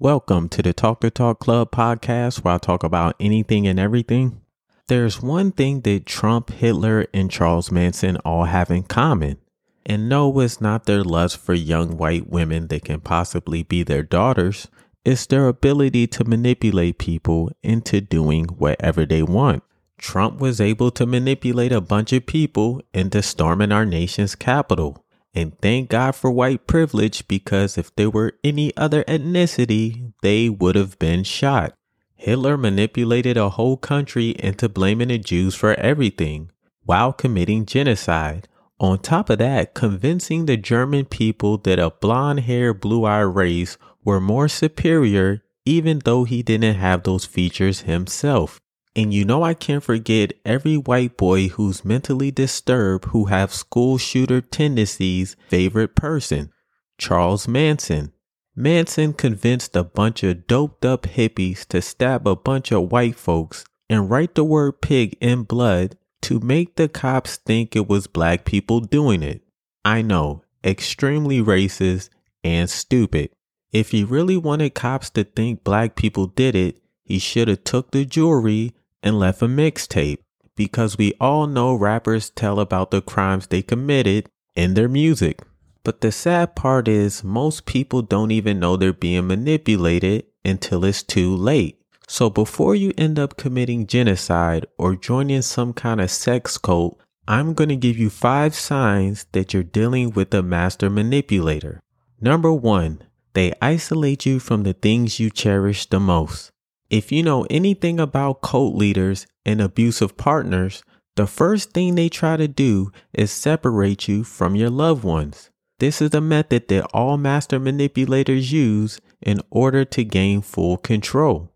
Welcome to the Talk to Talk Club podcast where I talk about anything and everything. There's one thing that Trump, Hitler, and Charles Manson all have in common. And no, it's not their lust for young white women that can possibly be their daughters. It's their ability to manipulate people into doing whatever they want. Trump was able to manipulate a bunch of people into storming our nation's capital. And thank God for white privilege because if there were any other ethnicity, they would have been shot. Hitler manipulated a whole country into blaming the Jews for everything while committing genocide. On top of that, convincing the German people that a blonde haired, blue eyed race were more superior, even though he didn't have those features himself. And you know I can't forget every white boy who's mentally disturbed who have school shooter tendencies favorite person, Charles Manson. Manson convinced a bunch of doped up hippies to stab a bunch of white folks and write the word pig in blood to make the cops think it was black people doing it. I know, extremely racist and stupid. If he really wanted cops to think black people did it, he should have took the jewelry and left a mixtape because we all know rappers tell about the crimes they committed in their music. But the sad part is, most people don't even know they're being manipulated until it's too late. So before you end up committing genocide or joining some kind of sex cult, I'm going to give you five signs that you're dealing with a master manipulator. Number one, they isolate you from the things you cherish the most. If you know anything about cult leaders and abusive partners, the first thing they try to do is separate you from your loved ones. This is a method that all master manipulators use in order to gain full control.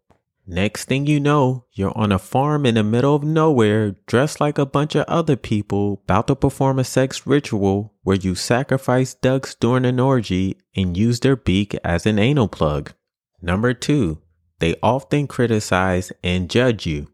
Next thing you know, you're on a farm in the middle of nowhere, dressed like a bunch of other people, about to perform a sex ritual where you sacrifice ducks during an orgy and use their beak as an anal plug. Number two, they often criticize and judge you.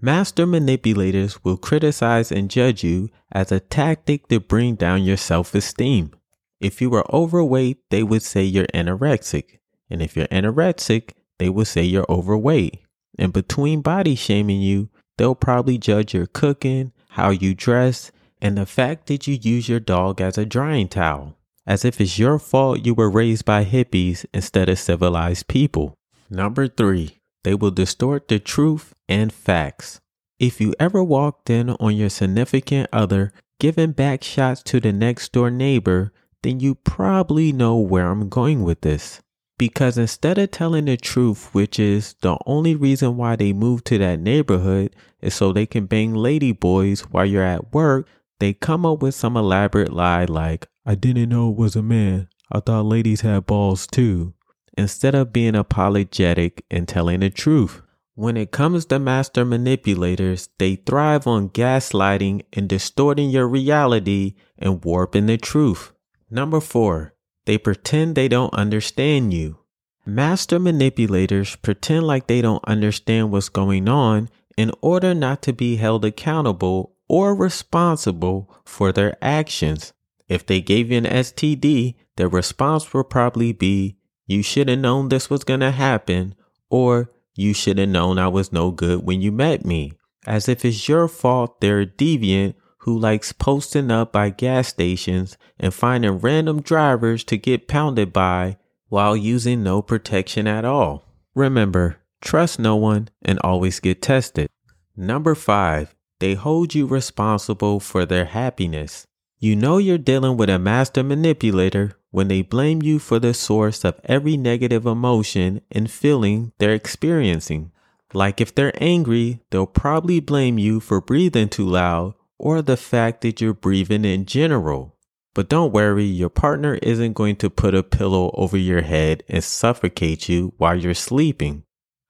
Master manipulators will criticize and judge you as a tactic to bring down your self esteem. If you are overweight, they would say you're anorexic. And if you're anorexic, they will say you're overweight. And between body shaming you, they'll probably judge your cooking, how you dress, and the fact that you use your dog as a drying towel, as if it's your fault you were raised by hippies instead of civilized people. Number three, they will distort the truth and facts. If you ever walked in on your significant other giving back shots to the next door neighbor, then you probably know where I'm going with this. Because instead of telling the truth, which is the only reason why they moved to that neighborhood is so they can bang lady boys while you're at work, they come up with some elaborate lie like, I didn't know it was a man. I thought ladies had balls too instead of being apologetic and telling the truth. When it comes to master manipulators, they thrive on gaslighting and distorting your reality and warping the truth. Number four, they pretend they don't understand you. Master manipulators pretend like they don't understand what's going on in order not to be held accountable or responsible for their actions. If they gave you an STD, their response will probably be, you should have known this was going to happen, or you should have known I was no good when you met me. As if it's your fault they're a deviant who likes posting up by gas stations and finding random drivers to get pounded by while using no protection at all. Remember, trust no one and always get tested. Number five, they hold you responsible for their happiness. You know you're dealing with a master manipulator when they blame you for the source of every negative emotion and feeling they're experiencing. Like if they're angry, they'll probably blame you for breathing too loud or the fact that you're breathing in general. But don't worry, your partner isn't going to put a pillow over your head and suffocate you while you're sleeping.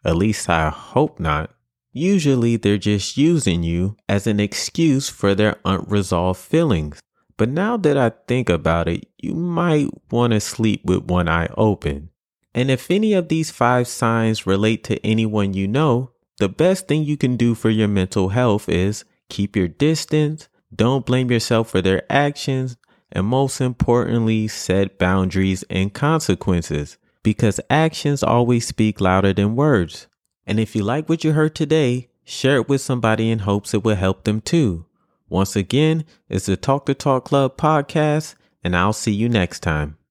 At least I hope not. Usually they're just using you as an excuse for their unresolved feelings. But now that I think about it, you might want to sleep with one eye open. And if any of these five signs relate to anyone you know, the best thing you can do for your mental health is keep your distance, don't blame yourself for their actions, and most importantly, set boundaries and consequences. because actions always speak louder than words. And if you like what you heard today, share it with somebody in hopes it will help them too. Once again, it's the Talk to Talk Club podcast, and I'll see you next time.